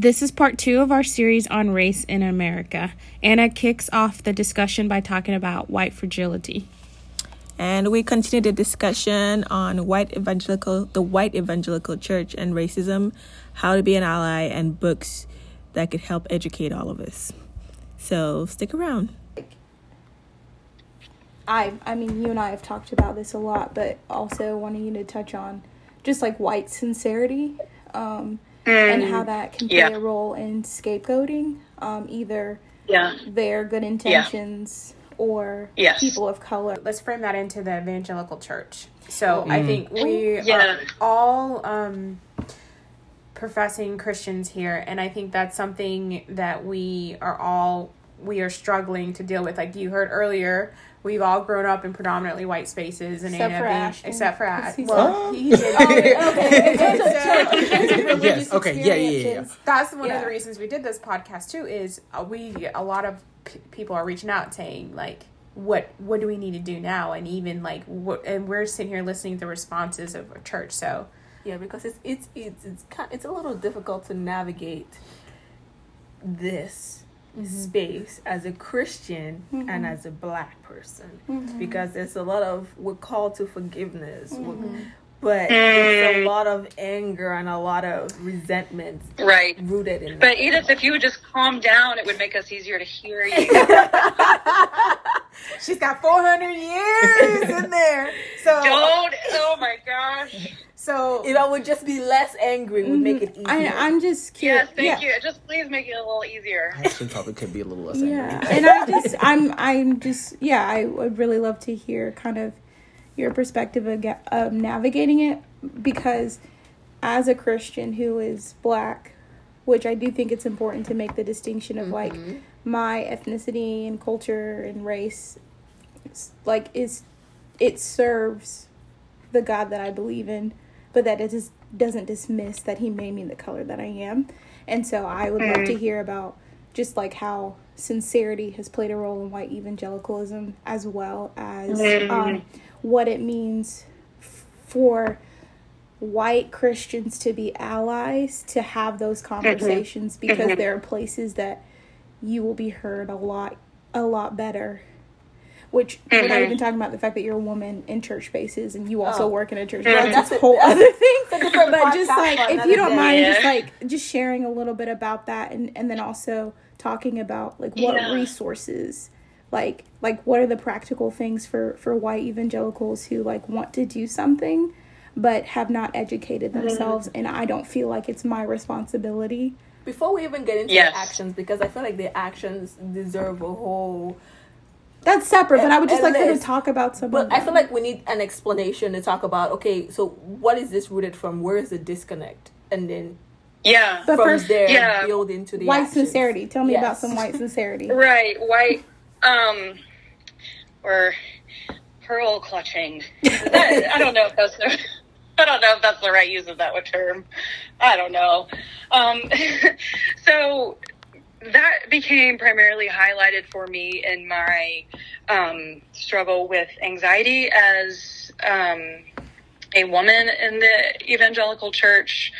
This is part two of our series on race in America. Anna kicks off the discussion by talking about white fragility. And we continue the discussion on white evangelical, the white evangelical church and racism, how to be an ally, and books that could help educate all of us. So stick around. I I mean you and I have talked about this a lot, but also wanting you to touch on just like white sincerity, um, and how that can play yeah. a role in scapegoating, um, either Yeah. their good intentions or Yes. people of color. Let's frame that into the evangelical church. So I think we Yeah. are all um, professing Christians here, and I think that's something that we are all we are struggling to deal with. Like you heard earlier, we've all grown up in predominantly white spaces, and Except for being- Ashton, except for 'cause Ash. he's Well, he did. okay, there's a church, there's a religious Yes, okay, yeah, yeah, yeah, yeah. that's one of the reasons we did this podcast too is uh, we a lot of p- people are reaching out saying like what what do we need to do now and even like what and we're sitting here listening to the responses of a church so Yeah, because it's it's it's it's kind it's a little difficult to navigate this Mm-hmm. space as a Christian and mm-hmm. as a black person. Mm-hmm. Because there's a lot of we're called to forgiveness, we're- but there's a mm. lot of anger and a lot of resentment Right. rooted in But that. Edith, if you would just calm down, it would make us easier to hear you. she's got 400 years in there so Don't. Oh my gosh. so if I would just be less angry, would make mm-hmm. it easier. I, I'm just curious. Yes, thank you. Just please make it a little easier. I actually probably could be a little less angry. Yeah, and I just, I'm, I'm just, yeah, I would really love to hear kind of your perspective of, of navigating it because as a Christian who is black, which I do think it's important to make the distinction of like mm-hmm. my ethnicity and culture and race, like is it serves the God that I believe in, but that it just doesn't dismiss that He made me the color that I am. And so I would love to mm. hear about just like how sincerity has played a role in white evangelicalism, as well as um, mm. What it means for white Christians to be allies, to have those mm-hmm. conversations, mm-hmm. because there are places that you will be heard a lot, a lot better which we're not mm-hmm. even talking about the fact that you're a woman in church spaces and you oh. also Oh. work in a church. Like, that's That's a a- whole other thing. But just like, if you don't day. mind, just like just sharing a little bit about that, and and then also talking about like what Yeah. resources, like like what are the practical things for for white evangelicals who like want to do something, but have not educated mm-hmm. themselves, and I don't feel like it's my responsibility. Before we even get into Yes. the actions, because I feel like the actions deserve a whole That's separate, but I would just like to talk about some. But of I feel like we need an explanation to talk about. Okay, so what is this rooted from? Where is the disconnect? And then Yeah. But from first, there, Yeah. build into the white actions. sincerity. Tell me about some white sincerity. Right. White. Um. Or pearl clutching. That- I don't know if that's the. I don't know if that's the right use of that term. I don't know. Um, so that became primarily highlighted for me in my um, struggle with anxiety as um, a woman in the evangelical church.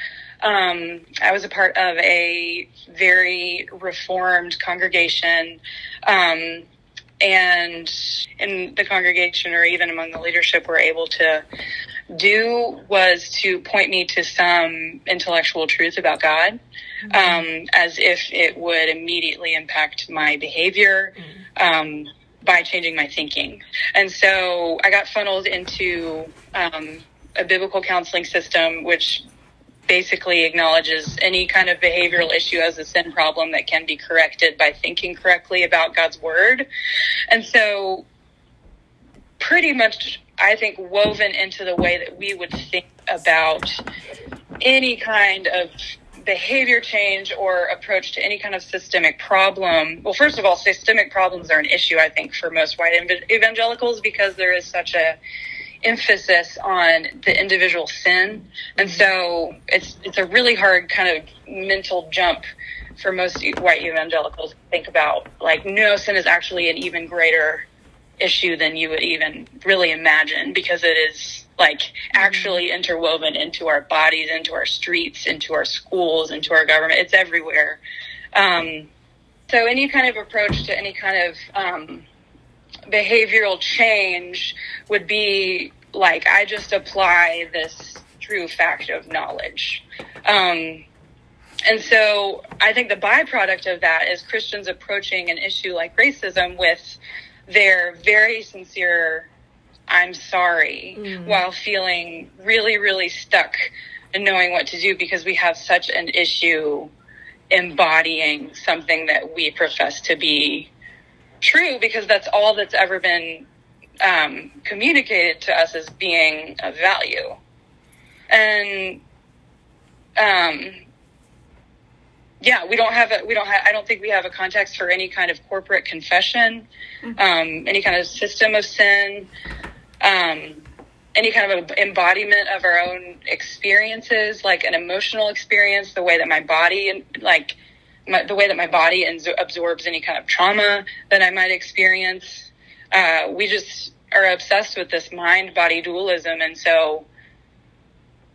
Um, I was a part of a very reformed congregation. Um, and in the congregation or even among the leadership were able to do was to point me to some intellectual truth about God, um, as if it would immediately impact my behavior um, by changing my thinking. And so I got funneled into um, a biblical counseling system, which basically acknowledges any kind of behavioral issue as a sin problem that can be corrected by thinking correctly about God's word. And so, pretty much, I think, woven into the way that we would think about any kind of behavior change or approach to any kind of systemic problem. Well, first of all, systemic problems are an issue, I think, for most white ev- evangelicals because there is such a emphasis on the individual sin, and so it's it's a really hard kind of mental jump for most white evangelicals to think about. Like, no, sin is actually an even greater issue than you would even really imagine because it is like actually interwoven into our bodies, into our streets, into our schools, into our government. It's everywhere. Um, so any kind of approach to any kind of um, behavioral change would be like I just apply this true fact of knowledge. Um, and so I think the byproduct of that is Christians approaching an issue like racism with their very sincere I'm sorry while feeling really, really stuck and knowing what to do because we have such an issue embodying something that we profess to be true because that's all that's ever been um, communicated to us as being of value. And um, yeah, we don't have a we don't have I don't think we have a context for any kind of corporate confession, um, any kind of system of sin, um, any kind of embodiment of our own experiences, like an emotional experience, the way that my body and like my, the way that my body absorbs any kind of trauma that I might experience. Uh, we just are obsessed with this mind body dualism, and so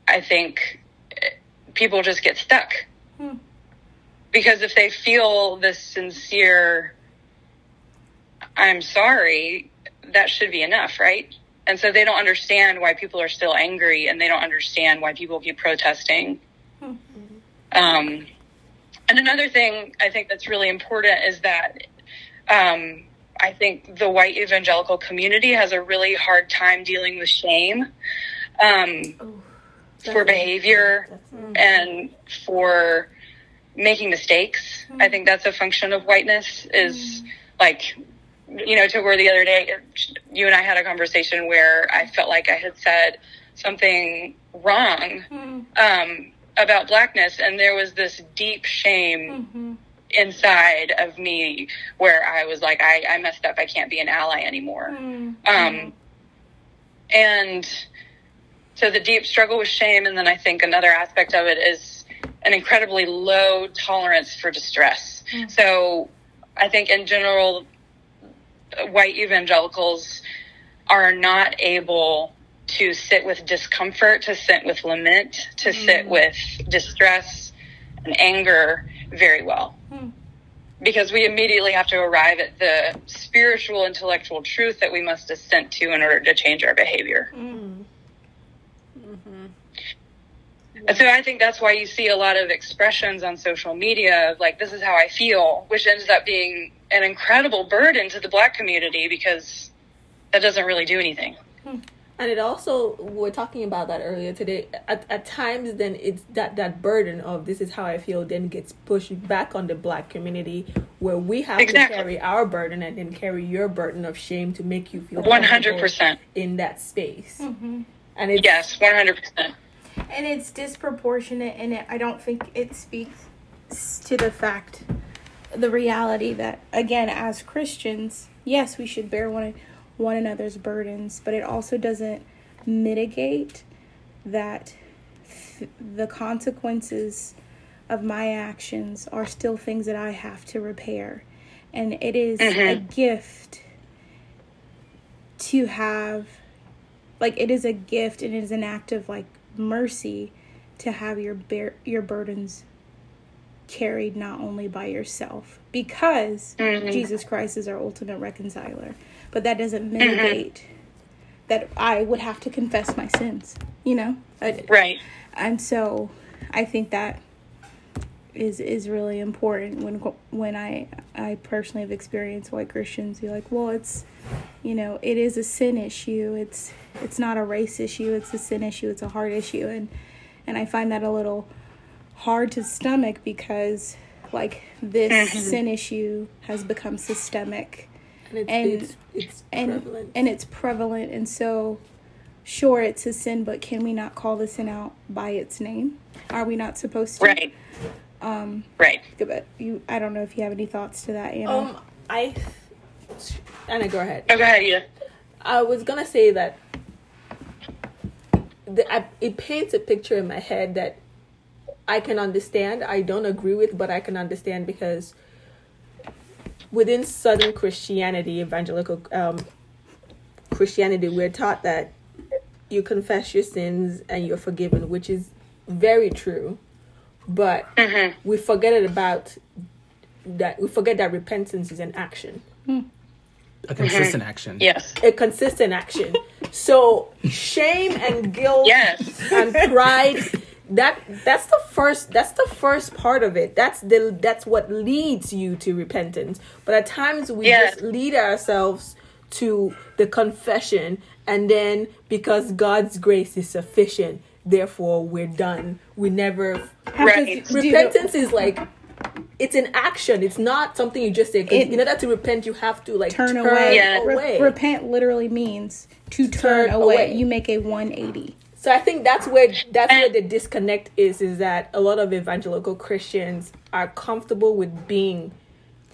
I think people just get stuck. Because if they feel this sincere i'm sorry that should be enough right? And so they don't understand why people are still angry and they don't understand why people keep protesting. Um, and another thing i think that's really important is that um, i think the white evangelical community has a really hard time dealing with shame um, for behavior and for making mistakes. I think that's a function of whiteness is like, you know, to where the other day you and I had a conversation where I felt like I had said something wrong um, about blackness, and there was this deep shame mm-hmm. inside of me where I was like, I, I messed up. I can't be an ally anymore. Mm-hmm. Um, and so the deep struggle with shame, and then I think another aspect of it is an incredibly low tolerance for distress. Mm. So I think in general, white evangelicals are not able to sit with discomfort, to sit with lament, to sit mm. with distress and anger very well. Hmm. Because we immediately have to arrive at the spiritual, intellectual truth that we must assent to in order to change our behavior. Hmm. Mm-hmm. And so I think that's why you see a lot of expressions on social media of like, this is how I feel, which ends up being an incredible burden to the black community because that doesn't really do anything. Hmm. And it also we we're talking about that earlier today. At, at times, then it's that that burden of this is how I feel then gets pushed back on the black community, where we have Exactly. to carry our burden and then carry your burden of shame to make you feel 100%. in that space. Mm-hmm. And it's Yes, 100%. and it's disproportionate and it, i don't think it speaks to the fact the reality that again as christians yes we should bear one one another's burdens but it also doesn't mitigate that th- the consequences of my actions are still things that i have to repair. And it is a mm-hmm. gift to have like it is a gift and it is an act of like mercy to have your bear, your burdens carried not only by yourself because mm-hmm. Jesus Christ is our ultimate reconciler but that doesn't mitigate that I would have to confess my sins you know Right. and so I think that is is really important when when I I personally have experienced white Christians be like, well, it's you know, it is a sin issue. It's it's not a race issue. It's a sin issue. It's a heart issue, and and I find that a little hard to stomach because like this mm-hmm. sin issue has become systemic and it's, and- it's, it's and prevalent. and it's prevalent and so sure it's a sin but can we not call the sin out by its name are we not supposed to Right. um Right. but you i don't know if you have any thoughts to that Anna. um, I Anna, go ahead. Oh, go ahead, yeah. I was gonna say that the, I, it paints a picture in my head that I can understand. I don't agree with, but I can understand because within Southern Christianity, evangelical um, Christianity, we're taught that you confess your sins and you're forgiven, which is very true. But mm-hmm. we forget it about that. We forget that repentance is an action hmm. A consistent mm-hmm. action. Yes. a consistent action. So shame and guilt Yes. and pride that that's the first that's the first part of it. That's the that's what leads you to repentance. But at times we Yes. just lead ourselves to the confession and then because God's grace is sufficient, therefore we're done. We never Have Right. do the- repentance is like it's an action. It's not something you just say. It- in order to repent, you have to like turn away. Yeah. Re- repent literally means to turn, Turn away. away. You make a 180. So I think that's where that's where the disconnect is. Is that a lot of evangelical Christians are comfortable with being,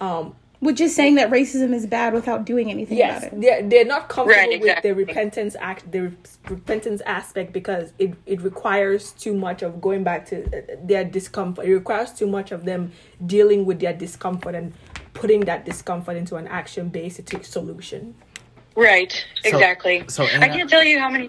um, Which is saying that racism is bad without doing anything yes, about it. they're they're not comfortable Right, exactly. with the repentance act, the re- repentance aspect because it it requires too much of going back to uh, their discomfort. It requires too much of them dealing with their discomfort and putting that discomfort into an action based solution. Right. Exactly. so I Anna- can't tell you how many.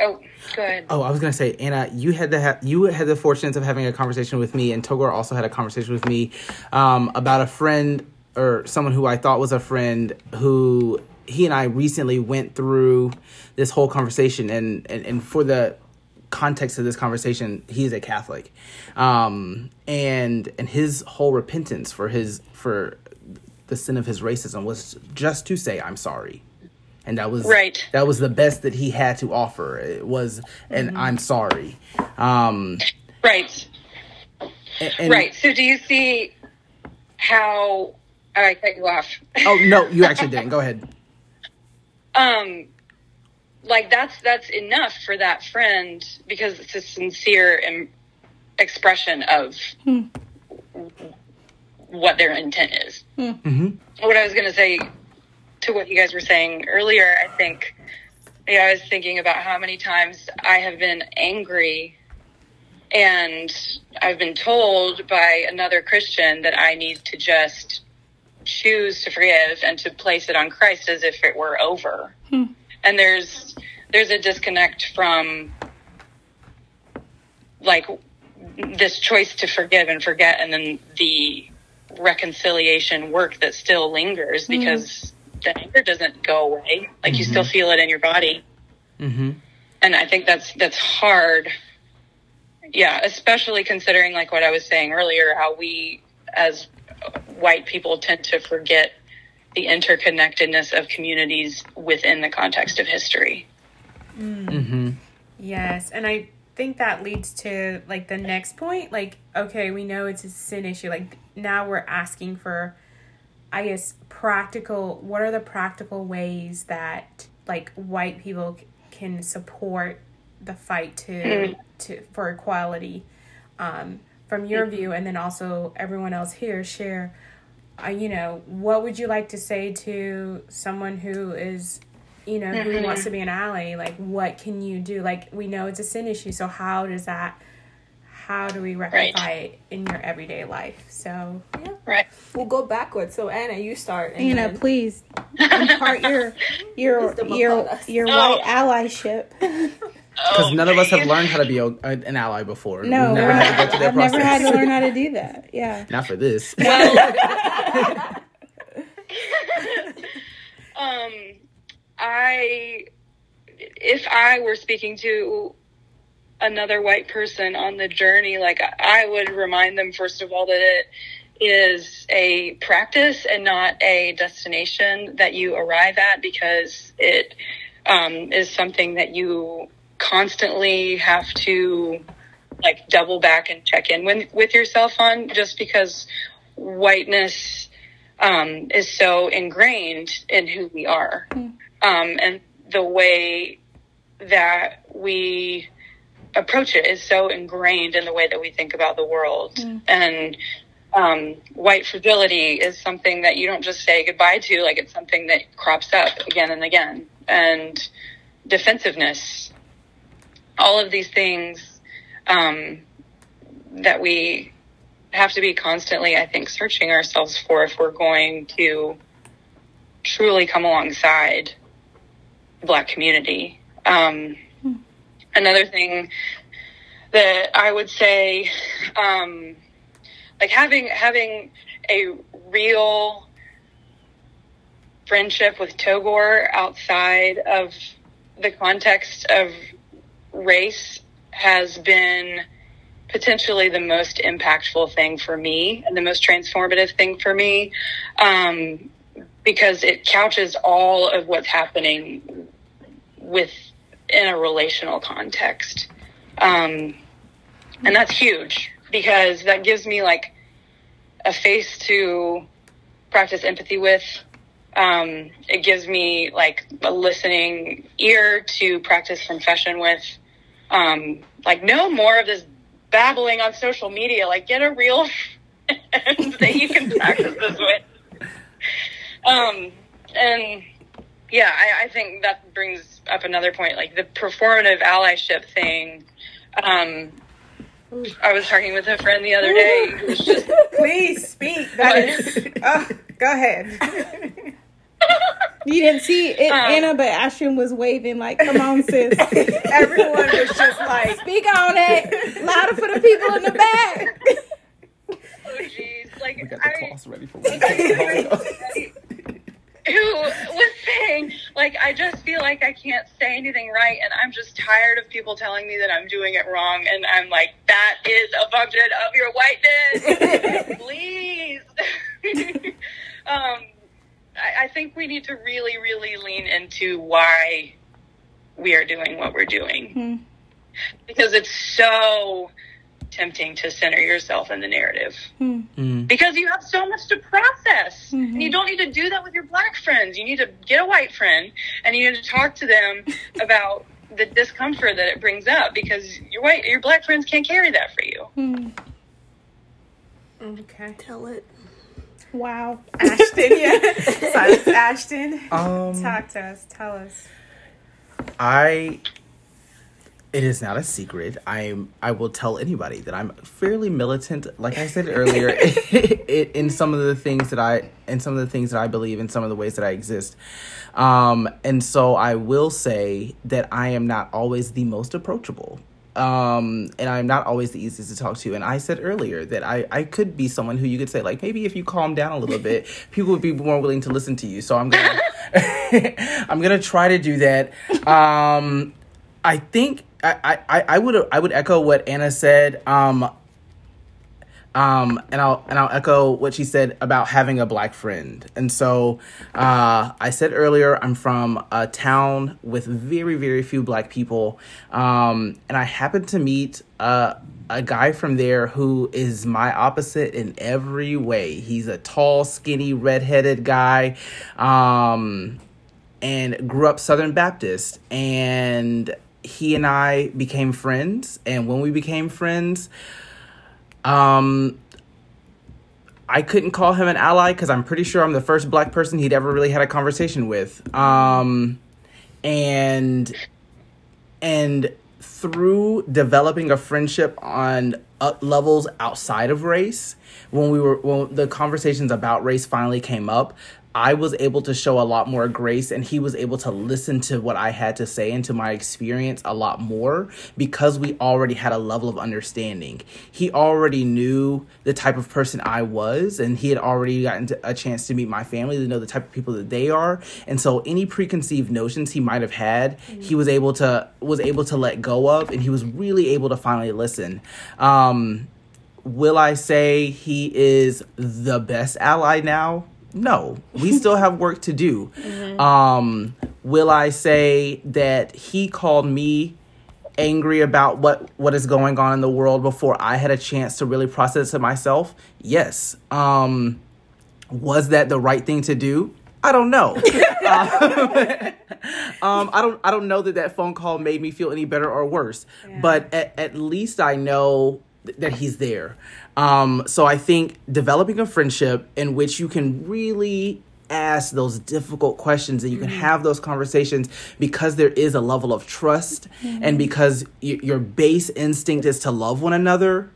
Oh, go ahead. Oh, I was gonna say, Anna, you had the ha- you had the fortune of having a conversation with me, and Togor also had a conversation with me um, about a friend or someone who I thought was a friend who he and I recently went through this whole conversation, and and, and for the context of this conversation, he's a Catholic, um, and and his whole repentance for his for the sin of his racism was just to say I'm sorry and that was Right. that was the best that he had to offer it was and i'm sorry um Right. and, and- Right. So, do you see how I cut you off? oh no you actually didn't go ahead um like that's that's enough for that friend because it's a sincere em- expression of what their intent is what i was going to say to what you guys were saying earlier i think yeah i was thinking about how many times i have been angry and i've been told by another christian that i need to just choose to forgive and to place it on Christ as if it were over. Hmm. And there's there's a disconnect from like this choice to forgive and forget and then the reconciliation work that still lingers hmm. because the anger doesn't go away. Like you still feel it in your body. mm-hmm And I think that's that's hard. Yeah, especially considering like what I was saying earlier, how we as white people tend to forget the interconnectedness of communities within the context of history. mm-hmm Yes, and I think that leads to like the next point. Like, okay, we know it's a sin issue. Like now we're asking for, I guess, practical. What are the practical ways that like white people c- can support the fight to to for equality, um, from your view, and then also everyone else here share. Uh, you know, what would you like to say to someone who is you know, who wants to be an ally? Like, what can you do? Like, we know it's a sin issue, so how does that, how do we rectify it in your everyday life? So, yeah. Right. We'll go backwards. So Anna, you start. and Anna, then- please impart your your your your Oh. white allyship. because none of us have learned how to be a, an ally before No, We've never had to go through that I've never had to learn how to do that. Yeah. not for this Um, I, if I were speaking to another white person on the journey, like I would remind them first of all that it is a practice and not a destination that you arrive at because it um, is something that you constantly have to like double back and check in with, with yourself on just because whiteness um, is so ingrained in who we are. Um, and the way that we approach it is so ingrained in the way that we think about the world. And um, white fragility is something that you don't just say goodbye to like it's something that crops up again and again and defensiveness all of these things um, that we have to be constantly, I think, searching ourselves for if we're going to truly come alongside the Black community. Um, another thing that I would say, um, like having having a real friendship with Togor outside of the context of race has been potentially the most impactful thing for me and the most transformative thing for me um, because it couches all of what's happening with in a relational context. Um, and that's huge because that gives me like a face to practice empathy with um, it gives me like a listening ear to practice confession with. Um, like no more of this babbling on social media. Like get a real friend that you can practice this with. Um, and yeah, I, I think that brings up another point, like the performative allyship thing. Um, I was talking with a friend the other day who was just Please speak. That is. Oh, go ahead. You didn't see it, Um, Anna, but Ashton was waving like, "Come on, sis, Everyone was just like, speak on it, louder for the people in the back." oh jeez, like We got the I, cloths ready for when who was saying, like, I just feel like I can't say anything right, and I'm just tired of people telling me that I'm doing it wrong, and I'm like, that is a function of your whiteness. Please. um, I, I think we need to really, really lean into why we are doing what we're doing. Because it's so tempting to center yourself in the narrative Mm. because you have so much to process. And you don't need to do that with your black friends. You need to get a white friend and you need to talk to them about the discomfort that it brings up because your white your black friends can't carry that for you. okay. Tell it. Wow. Ashton, yeah. Silence, Ashton. Um, Talk to us. Tell us. I. It is not a secret. I'm. I will tell anybody that I'm fairly militant. Like I said earlier, in some of the things that I, in some of the things that I believe, in some of the ways that I exist. Um, and so I will say that I am not always the most approachable. Um, and I'm not always the easiest to talk to. And I said earlier that I, I could be someone who you could say, like, maybe if you calm down a little bit, people would be more willing to listen to you. So I'm gonna I'm gonna try to do that. Um I think I, I, I would I would echo what Anna said. Um um, and I'll and I'll echo what she said about having a black friend. And so, uh, I said earlier, I'm from a town with very very few black people, um, and I happened to meet uh, a guy from there who is my opposite in every way. He's a tall, skinny, redheaded guy, um, and grew up Southern Baptist, and he and I became friends. And when we became friends, um, I couldn't call him an ally because I'm pretty sure I'm the first black person he'd ever really had a conversation with. Um, and and through developing a friendship on levels outside of race, when we were when the conversations about race finally came up, I was able to show a lot more grace and he was able to listen to what I had to say and to my experience a lot more because we already had a level of understanding. He already knew the type of person I was and he had already gotten a chance to meet my family to know the type of people that they are. And so any preconceived notions he might have had, he was able to was able to let go of and he was really able to finally listen. Um will I say he is the best ally now? No, we still have work to do. Um, will I say that he called me angry about what what is going on in the world before I had a chance to really process it myself? Yes. Um, was that the right thing to do? I don't know. um, I don't. I don't know that that phone call made me feel any better or worse. But at, at least I know th- that he's there. Um, so I think developing a friendship in which you can really ask those difficult questions and you can have those conversations because there is a level of trust and because y- your base instinct is to love one another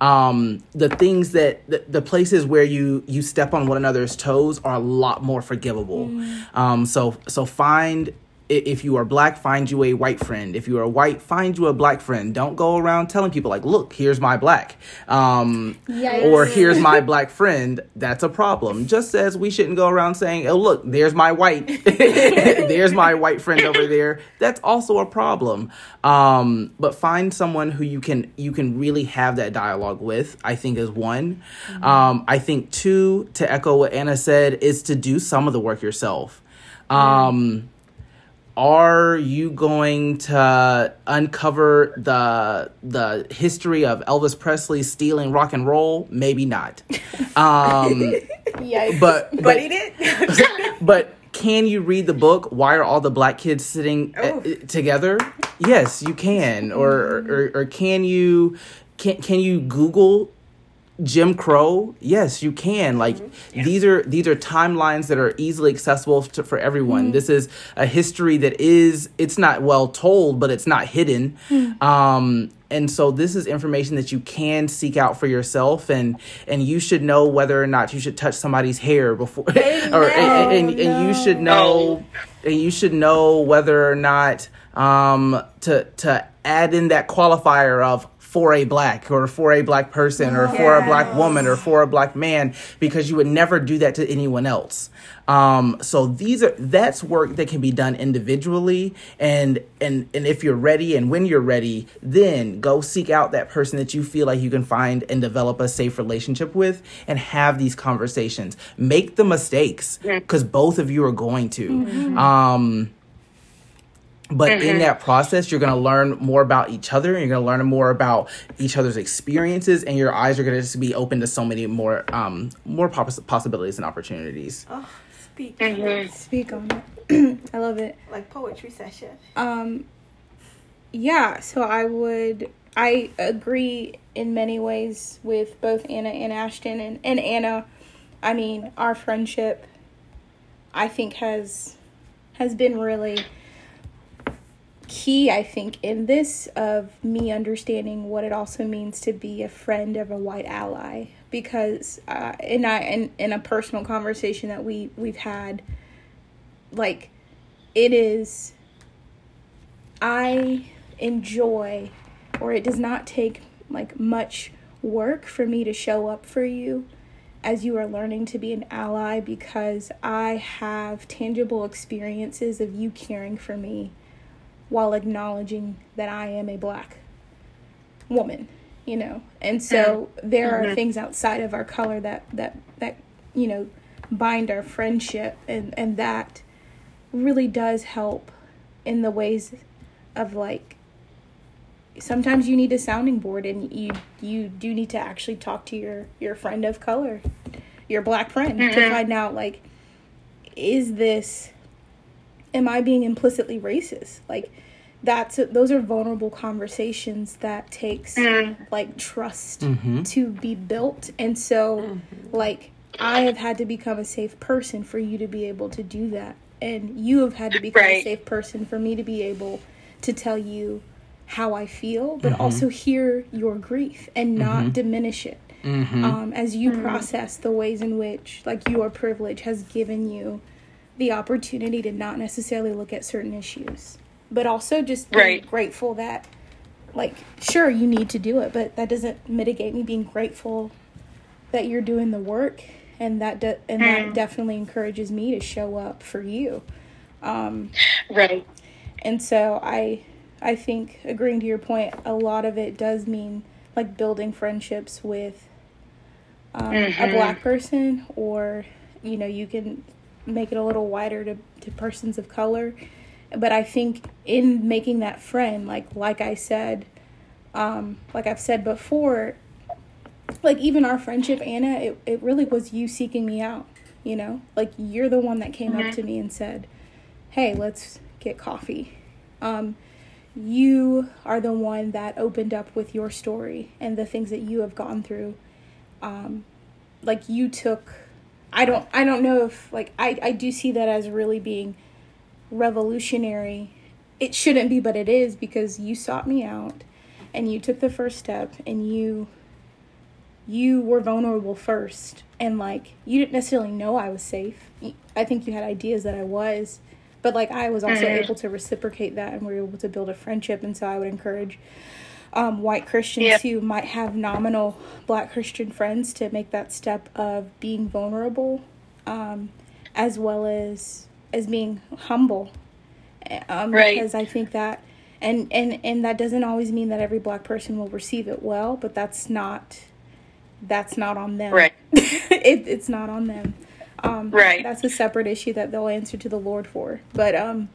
um the things that the, the places where you you step on one another's toes are a lot more forgivable. Um so so find if you are black find you a white friend. If you are white find you a black friend. Don't go around telling people like look here's my black. Um Yikes. or here's my black friend. That's a problem. Just as we shouldn't go around saying oh look there's my white. There's my white friend over there. That's also a problem. Um but find someone who you can you can really have that dialogue with i think is one. Um i think two to echo what anna said is to do some of the work yourself. Um are you going to uncover the the history of Elvis Presley stealing rock and roll? Maybe not. Um, Yikes. but But but he did. but can you read the book? Why are all the black kids sitting uh, Oh. together? Yes, you can. Or, or or can you can can you Google Jim Crow? Yes, you can. Like these are these are timelines that are easily accessible to, for everyone. This is a history that is it's not well told, but it's not hidden. Um, and so this is information that you can seek out for yourself, and and you should know whether or not you should touch somebody's hair before, or and, and, and you should know and you should know whether or not um, to to add in that qualifier of for a black or for a black person or for a black woman or for a black man because you would never do that to anyone else. Um, so these are that's work that can be done individually and and and if you're ready and when you're ready, then go seek out that person that you feel like you can find and develop a safe relationship with and have these conversations. Make the mistakes because both of you are going to. Um, but in that process, you're going to learn more about each other. And you're going to learn more about each other's experiences, and your eyes are going to just be open to so many more, um, more poss- possibilities and opportunities. Oh, speak Speak on it. I love it. like poetry session. Um, yeah, so I would, I agree in many ways with both Anna and Ashton. And, and Anna, I mean, our friendship, I think, has has been really key, I think, in this of me understanding what it also means to be a friend of a white ally. Because, uh, and I, in, in a personal conversation that we we've had, like, it is I enjoy, or it does not take like much work for me to show up for you as you are learning to be an ally because I have tangible experiences of you caring for me while acknowledging that I am a black woman, you know. And so mm. there are mm-hmm. things outside of our color that that that you know bind our friendship and and that really does help in the ways of like sometimes you need a sounding board and you you do need to actually talk to your your friend of color your black friend to find out like is this am i being implicitly racist? Like that's those are vulnerable conversations that takes mm. like trust mm-hmm. to be built. And so mm-hmm. like i have had to become a safe person for you to be able to do that. And you have had to become a safe person for me to be able to tell you how I feel, but mm-hmm. also hear your grief and not diminish it. Um, as you process the ways in which, like, your privilege has given you the opportunity to not necessarily look at certain issues, but also just being Right. grateful that, like, sure, you need to do it, but that doesn't mitigate me being grateful that you're doing the work, and that de- and that definitely encourages me to show up for you. Um, Right. and so I I think agreeing to your point, a lot of it does mean like building friendships with um, a black person, or you know, you can make it a little wider to, to persons of color. But I think in making that friend, like like I said, um, like I've said before, like even our friendship, Anna, it, it really was you seeking me out. You know, like you're the one that came up to me and said, "Hey, let's get coffee." Um, you are the one that opened up with your story and the things that you have gone through. Um, like you took, I don't I don't know if like I I do see that as really being revolutionary. It shouldn't be, but it is because you sought me out and you took the first step and you you were vulnerable first and like you didn't necessarily know I was safe. I think you had ideas that I was, but like I was also mm-hmm. able to reciprocate that and we were able to build a friendship and so I would encourage um, white Christians Yeah. who might have nominal black Christian friends to make that step of being vulnerable, um, as well as as being humble, um, Right. because I think that, and and and that doesn't always mean that every black person will receive it well, but that's not that's not on them. Right. it, it's not on them. Um, Right. That's a separate issue that they'll answer to the Lord for. But um,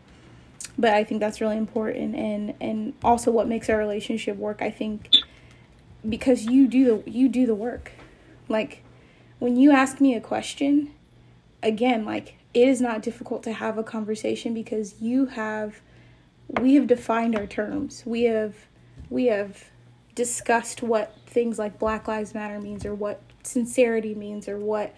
but I think that's really important, and and also what makes our relationship work. I think because you do the you do the work. Like when you ask me a question, again, like it is not difficult to have a conversation because you have we have defined our terms. We have we have discussed what things like Black Lives Matter means or what sincerity means or what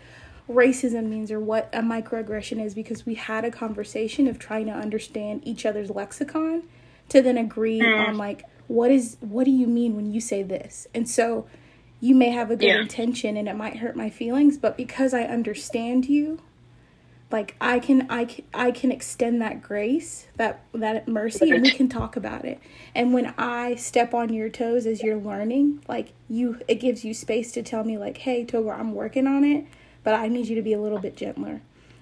racism means or what a microaggression is because we had a conversation of trying to understand each other's lexicon to then agree mm. on like what is what do you mean when you say this? And so you may have a good Yeah. intention and it might hurt my feelings but because i understand you like i can i can i can extend that grace that that mercy and we can talk about it. And when i step on your toes as you're learning like you it gives you space to tell me like hey togo i'm working on it but i need you to be a little bit gentler.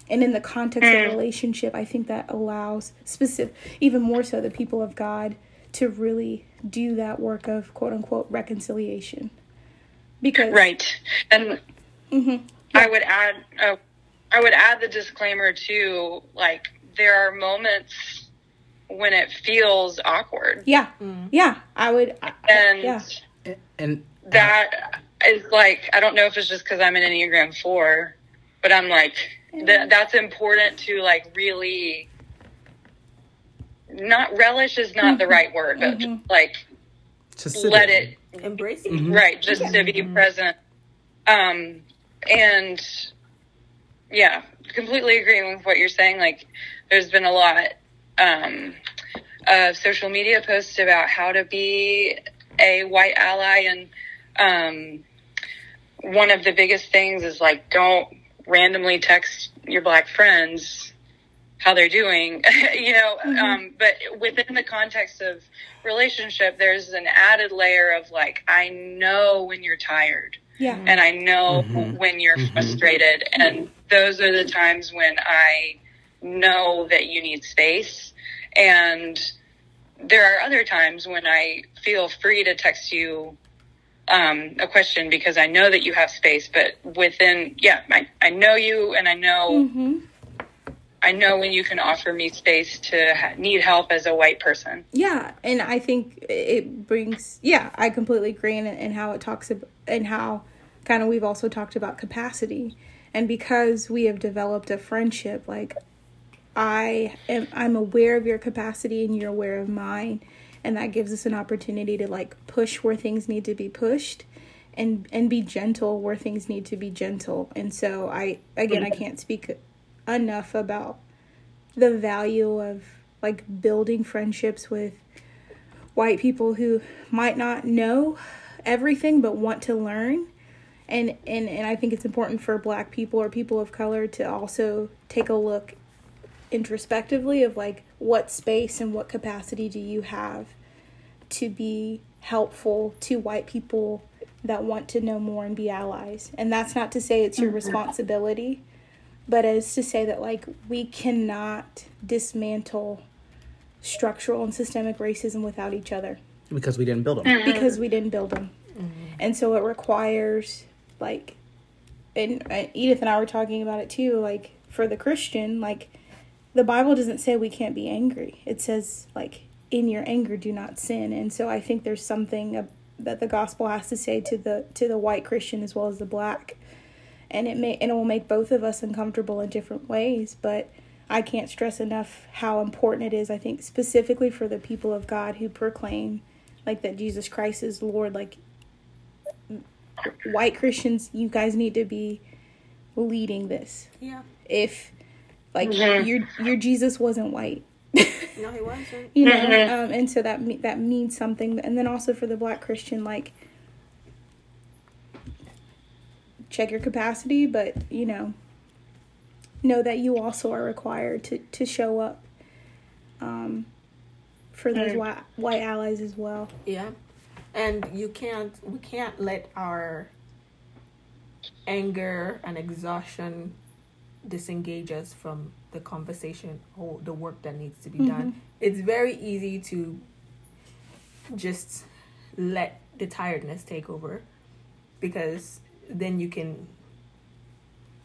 And in the context of relationship i think that allows specific even more so the people of god to really do that work of quote unquote reconciliation. Because Right. And Mhm. I would add, uh, I would add the disclaimer too. Like there are moments when it feels awkward, yeah. Yeah. I would I, and yeah. And that is like I don't know if it's just because I'm an Enneagram four, but I'm like th- that's important to like really not relish is not the right word, but just, like just let in. it Embrace it. right just to be present. Um and yeah completely agreeing with what you're saying like there's been a lot um of social media posts about how to be a white ally and um one of the biggest things is like don't randomly text your black friends how they're doing, you know. Um, but within the context of relationship, there's an added layer of like, I know when you're tired, yeah and I know Mhm. when you're Mhm. frustrated, and those are the times when I know that you need space. And there are other times when I feel free to text you um, a question because I know that you have space, but within, yeah, I, I know you and I know hmm I know when you can offer me space to ha- need help as a white person. Yeah, and I think it brings. Yeah, I completely agree in, in how it talks about and how kind of we've also talked about capacity, and because we have developed a friendship, like I am, I'm aware of your capacity and you're aware of mine, and that gives us an opportunity to like push where things need to be pushed. And, and be gentle where things need to be gentle. And so I again I can't speak enough about the value of like building friendships with white people who might not know everything but want to learn and and and I think it's important for black people or people of color to also take a look introspectively of like what space and what capacity do you have to be helpful to white people that want to know more and be allies? And that's not to say it's your mm-hmm. responsibility but as to say that like we cannot dismantle structural and systemic racism without each other. Because we didn't build them. Mm-hmm. because we didn't build them mm-hmm. and so it requires like and uh, edith and i were talking about it too like for the christian like the bible doesn't say we can't be angry it says like in your anger do not sin and so i think there's something that the gospel has to say to the to the white christian as well as the black and it may and it will make both of us uncomfortable in different ways but i can't stress enough how important it is i think specifically for the people of god who proclaim like that jesus christ is lord like white christians you guys need to be leading this. Yeah. If like your your Jesus wasn't white. No, he wasn't. you know um, and so that me- that means something and then also for the black christian like check your capacity but you know know that you also are required to to show up um for those white, white allies as well Yeah. And you can't we can't let our anger and exhaustion disengage us from the conversation or the work that needs to be mm-hmm. done. It's very easy to just let the tiredness take over because then you can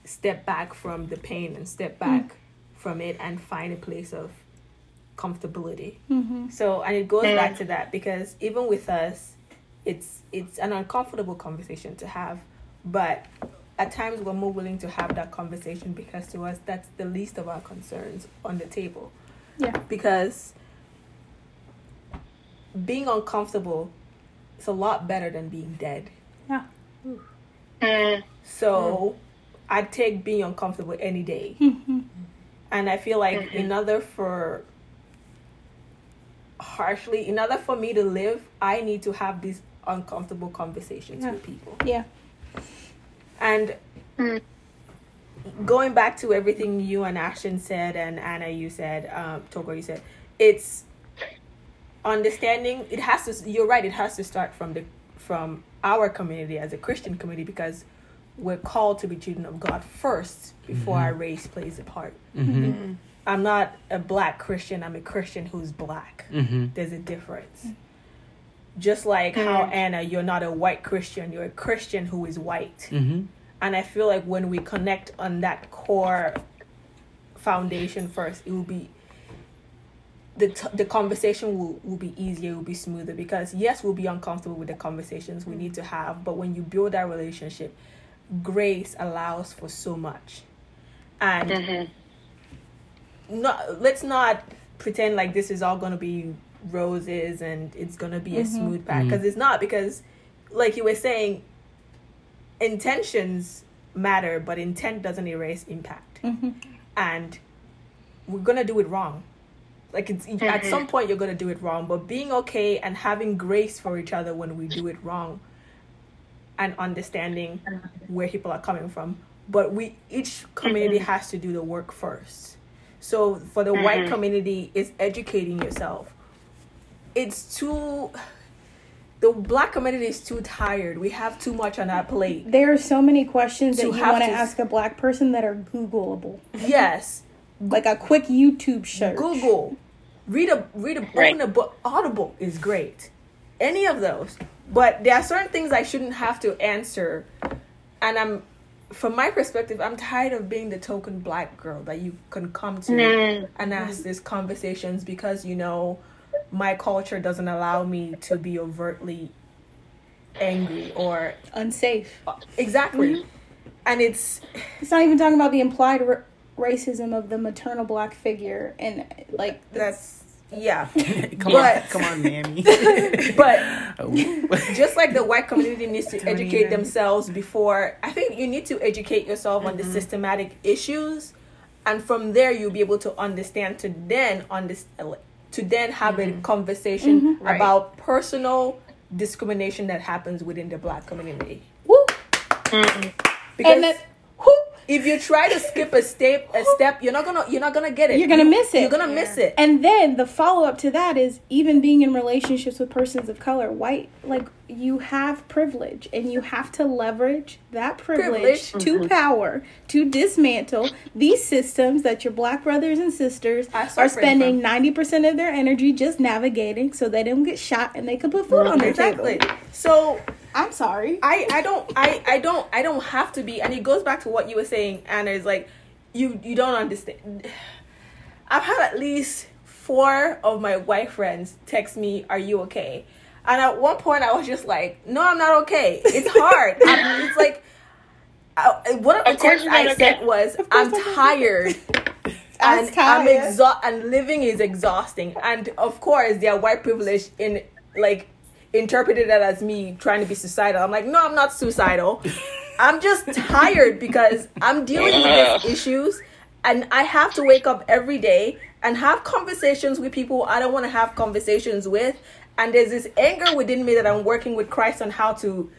step back from the pain and step mm. back from it and find a place of comfortability. Mm-hmm. So, and it goes back to that because even with us, it's it's an uncomfortable conversation to have, but at times we're more willing to have that conversation because to us that's the least of our concerns on the table. yeah Because being uncomfortable is a lot better than being dead. yeah Mm. So I'd take being uncomfortable any day. And I feel like in order for harshly, in order for me to live, I need to have these uncomfortable conversations Yeah. with people. yeah And going back to everything you and Ashton said, and Anna, you said, um, Togo, you said, it's understanding. It has to. You're right. It has to start from the from our community as a Christian community because we're called to be children of God first before our race plays a part. Mm-hmm. I'm not a black Christian. I'm a Christian who's black. Mm-hmm. There's a difference. Just like how Anna, you're not a white Christian. You're a Christian who is white. Mm-hmm. And I feel like when we connect on that core foundation first, it will be the t- the conversation will, will be easier, will be smoother because yes, we'll be uncomfortable with the conversations we need to have, but when you build that relationship, grace allows for so much. And not let's not pretend like this is all going to be roses and it's going to be a mm-hmm. smooth path because mm. it's not because like you were saying intentions matter but intent doesn't erase impact. Mm-hmm. And we're gonna do it wrong. Like it's at mm-hmm. some point you're gonna do it wrong but being okay and having grace for each other when we do it wrong and understanding where people are coming from. But we each community has to do the work first. So for the white community is educating yourself it's too the black community is too tired. We have too much on our plate. There are so many questions that you want to to- ask a black person that are googleable. Yes. Like a quick youtube search. Google, read a read a Right. open a book. Audible is great. Any of those, but there are certain things I shouldn't have to answer, and I'm, from my perspective, I'm tired of being the token black girl that you can come to and ask these conversations because you know my culture doesn't allow me to be overtly angry or unsafe exactly, mm-hmm. and it's It's not even talking about the implied r- racism of the maternal black figure and like that's yeah. come But- on, come on, Mammy. But Oh. just like the white community needs to educate even. themselves before i think you need to educate yourself on the mm-hmm. systematic issues and from there you'll be able to understand to then understand to then have a mm-hmm. conversation mm-hmm. Right. about personal discrimination that happens within the black community. Woo, mm-hmm. because and that if you try to skip a step a step you're not gonna you're not gonna get it You're gonna You- miss it. you're gonna miss it And then the follow up to that is even being in relationships with persons of color, white, like you have privilege and you have to leverage that privilege, Privilege. to mm-hmm. power to dismantle these systems that your black brothers and sisters are spending from. 90% of their energy just navigating so they don't get shot and they can put food on their exactly table. so I'm sorry. I, I don't I, I don't I don't have to be and it goes back to what you were saying Anna is like you you don't understand. I've had at least four of my white friends text me are you okay? And at one point I was just like no I'm not okay. It's hard. It's like I, one of the Of texts I sent okay. was I'm tired. I'm and I'm exhausted and living is exhausting. And of course they are white privilege in like interpreted that as me trying to be suicidal i'm like no i'm not suicidal I'm just tired because I'm dealing with these issues and I have to wake up every day and have conversations with people I don't want to have conversations with. And there's this anger within me that I'm working with Christ on how to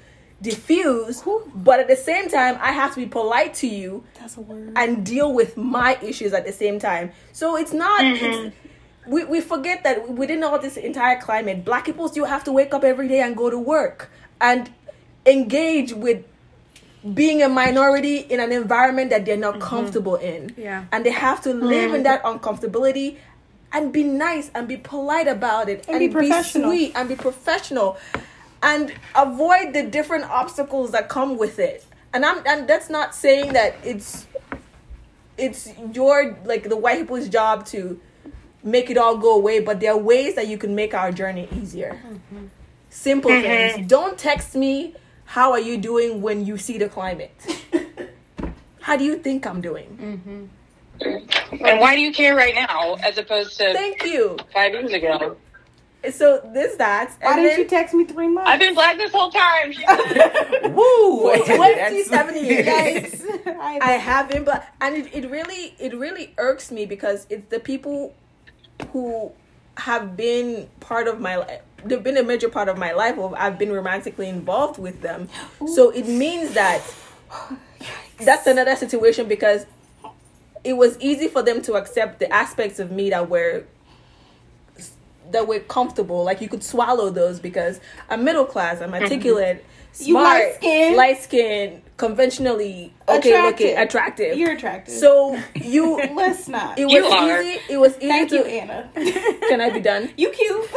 diffuse. But at the same time, I have to be polite to you That's a word. and deal with my issues at the same time. So it's not. It's, mm-hmm. We, we forget that within all this entire climate, black people still have to wake up every day and go to work and engage with being a minority in an environment that they're not mm-hmm. comfortable in. Yeah. And they have to live in mm. that uncomfortability and be nice and be polite about it And be professional. sweet and be professional and avoid the different obstacles that come with it. And I'm and that's not saying that it's it's your like the white people's job to make it all go away, but there are ways that you can make our journey easier. Simple mm-hmm. things. Don't text me, how are you doing when you see the climate? how do you think I'm doing? Mm-hmm. And why do you care right now as opposed to Thank you. five years ago? So this that. Why and didn't then you text me three months? I've been black this whole time. She said. Woo! for 27 years. Yes. I, I haven't, but and it, it really it really irks me because it's the people who have been part of my life. They've been a major part of my life. I've been romantically involved with them, so it means that that's another situation because it was easy for them to accept the aspects of me that were that were comfortable. Like you could swallow those because I'm middle class. I'm mm-hmm. articulate. You Smart, light-skinned. light skin, conventionally okay looking, attractive. You're attractive. So you, let's not. it You was are. It was easy Thank to. you, Anna. Can I be done? you cute.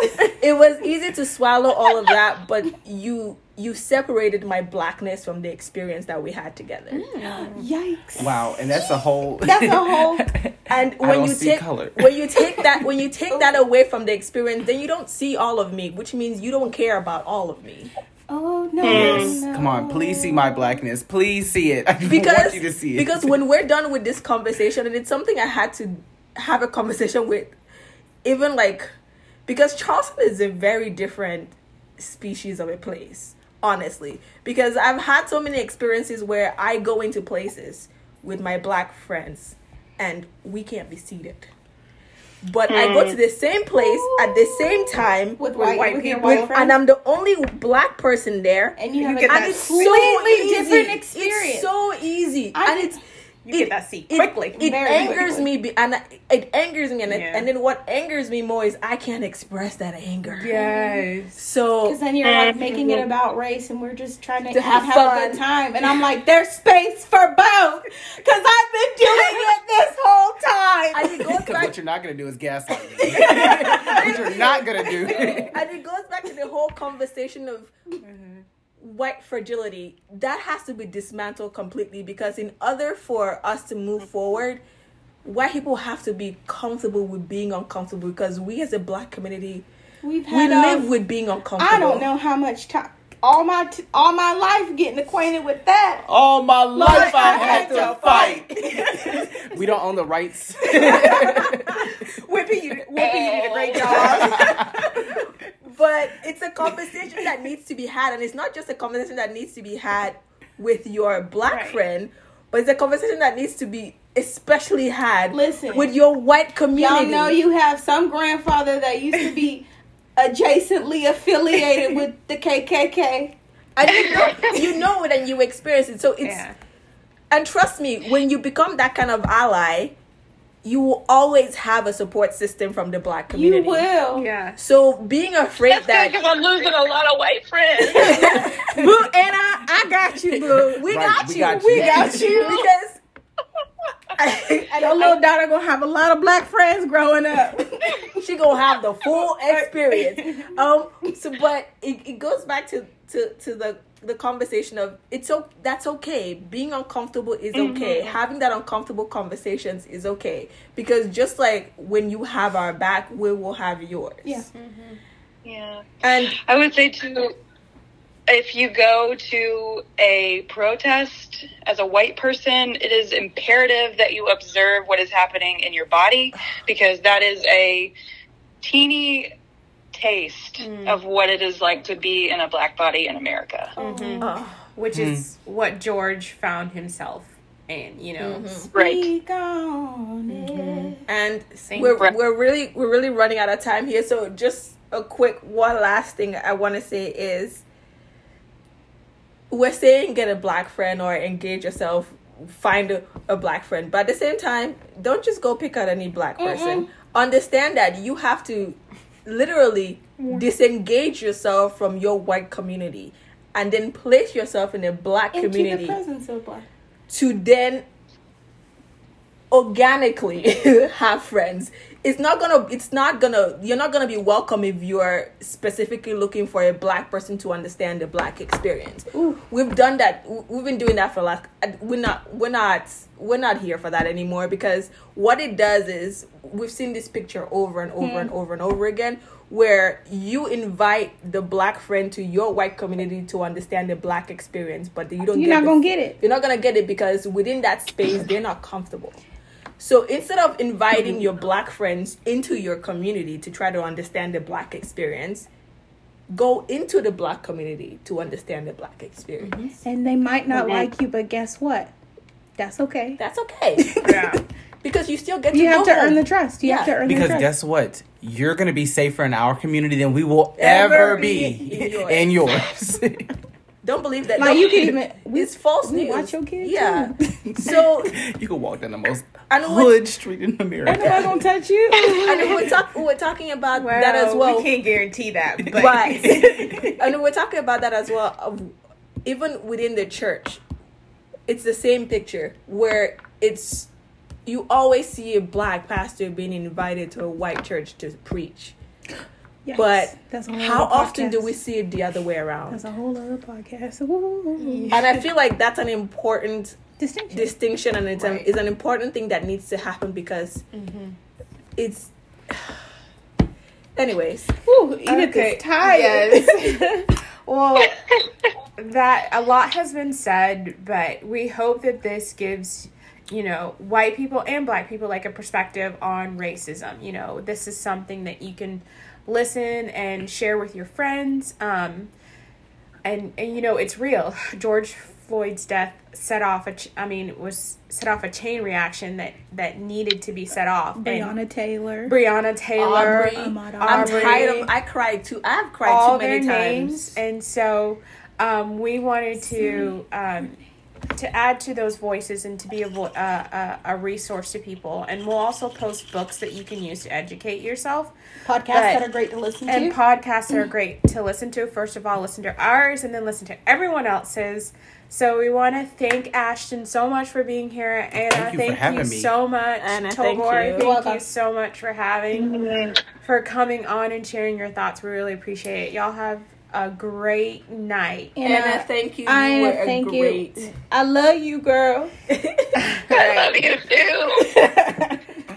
It was easy to swallow all of that, but you you separated my blackness from the experience that we had together. Mm. Yikes. Wow, and that's a whole. That's a whole- And I when don't you see take color. when you take that when you take that oh. away from the experience, then you don't see all of me, which means you don't care about all of me. Oh no, no. Come on, please see my blackness. Please see it. I because want you to see it. because when we're done with this conversation and it's something i had to have a conversation with even like because charleston is a very different species of a place honestly because i've had so many experiences where i go into places with my black friends and we can't be seated but I go to the same place at the same time With white- white with people. with- and I'm the only black person there. and you have get a completely so easy. different experience. It's so easy, I and it's You get that seat it- quickly. It, Very angers quickly. me, be- and I- it angers me, and, it, and then what angers me more is I can't express that anger. yes. So Because then you're like mm-hmm. making it about race, and we're just trying to, To have have, a good time. And I'm like, there's space for both, because I've been doing it this whole time. and it goes Because back. what you're not gonna do is gaslight me. what you're not gonna do. and it goes back to the whole conversation of mm-hmm. White fragility that has to be dismantled completely because in order for us to move forward white people have to be comfortable with being uncomfortable because we as a black community We've we live um, with being uncomfortable I don't know how much time. All my t- all my life getting acquainted with that. All my life I I had had to to fight. we don't own the rights. Whippy, you, Whippy, you did a great job. but it's a conversation that needs to be had, and it's not just a conversation that needs to be had with your black Right. friend, but it's a conversation that needs to be especially had Listen. with your white community. Y'all know you have some grandfather that used to be adjacently affiliated with the KKK. and you know, you know it, and you experience it. So it's Yeah. and trust me, when you become that kind of ally, you will always have a support system from the black community. You will. Yeah. So being afraid That's that because I'm losing a lot of white friends. boo, Anna, I got you, boo. We Right, got we you. got We got you because. And your little daughter gonna have a lot of black friends growing up. she gonna have the full experience. Um. So, but it, it goes back to to to the the conversation of it's so that's okay. Being uncomfortable is okay. Having that uncomfortable conversations is okay because just like when you have our back, we will have yours. Yeah. yeah. And I would say too, if you go to a protest as a white person, it is imperative that you observe what is happening in your body because that is a teeny taste mm. of what it is like to be in a black body in America. Mm-hmm. Oh. oh, which is what George found himself in. You know, mm-hmm. Right. Speak on it. and Same. we're Right. we're really we're really running out of time here. So just a quick one last thing I want to say is we're saying get a black friend or engage yourself, find a, a black friend, but at the same time, don't just go pick out any black person. Understand that you have to literally disengage yourself from your white community and then place yourself in a black Into community the presence of black. to then organically have friends it's not gonna it's not gonna you're not gonna be welcome if you're specifically looking for a black person to understand the black experience we've done that we've been doing that for like we're not we're not we're not here for that anymore because what it does is we've seen this picture over and over and hmm. over and over again where you invite the black friend to your white community to understand the black experience but you don't You're not the- gonna get it. you're not gonna get it because within that space they're not comfortable. So instead of inviting your black friends into your community to try to understand the black experience, go into the black community to understand the black experience. Mm-hmm. And they might not like you, but guess what? That's okay. That's okay yeah. because you still get to You know have to them. earn the trust. You have Yeah. to earn the Because guess what? You're gonna be safer in our community than we will Ever ever, be be in yours. in yours. Don't believe that. like don't- you can even we, It's false we news. watch your kids. Yeah. too. So you can walk down the most And what- hood street in America. Ain't nobody gonna touch you. and we're, talk- we're talking about Well, that as well. we can't guarantee that, but Right. and we're talking about that as well. Even within the church, it's the same picture where it's you always see a black pastor being invited to a white church to preach. Yes. But that's How often do we see it the other way around? That's a whole other podcast. Ooh. And I feel like that's an important Distinction. distinction and it's, an, Right. it's an important thing that needs to happen because mm-hmm. it's anyways Ooh, Edith Okay, is tired. Yes. well, that a lot has been said, but we hope that this gives you know white people and black people like a perspective on racism. You know, this is something that you can listen and share with your friends. Um, and and you know it's real. George Floyd's death set off a ch- I mean was set off a chain reaction that that needed to be set off. And Breonna Taylor. Breonna Taylor, Aubrey, Ahmaud I'm tired of I cried too I've cried all too many their times names, and so um, we wanted to um, to add to those voices and to be a, vo- uh, a a resource to people. And we'll also post books that you can use to educate yourself Podcasts Right. that are great to listen and to. And podcasts that are great to listen to. First of all, listen to ours, and then listen to everyone else's. So we want to thank Ashton so much for being here, and Thank you for thank having you me. so much, Anna, Togor. thank you. Thank welcome. you so much for having for coming on and sharing your thoughts. We really appreciate it. Y'all have a great night. And, I uh, thank you. I you were thank great. you. I love you, girl. I love you too.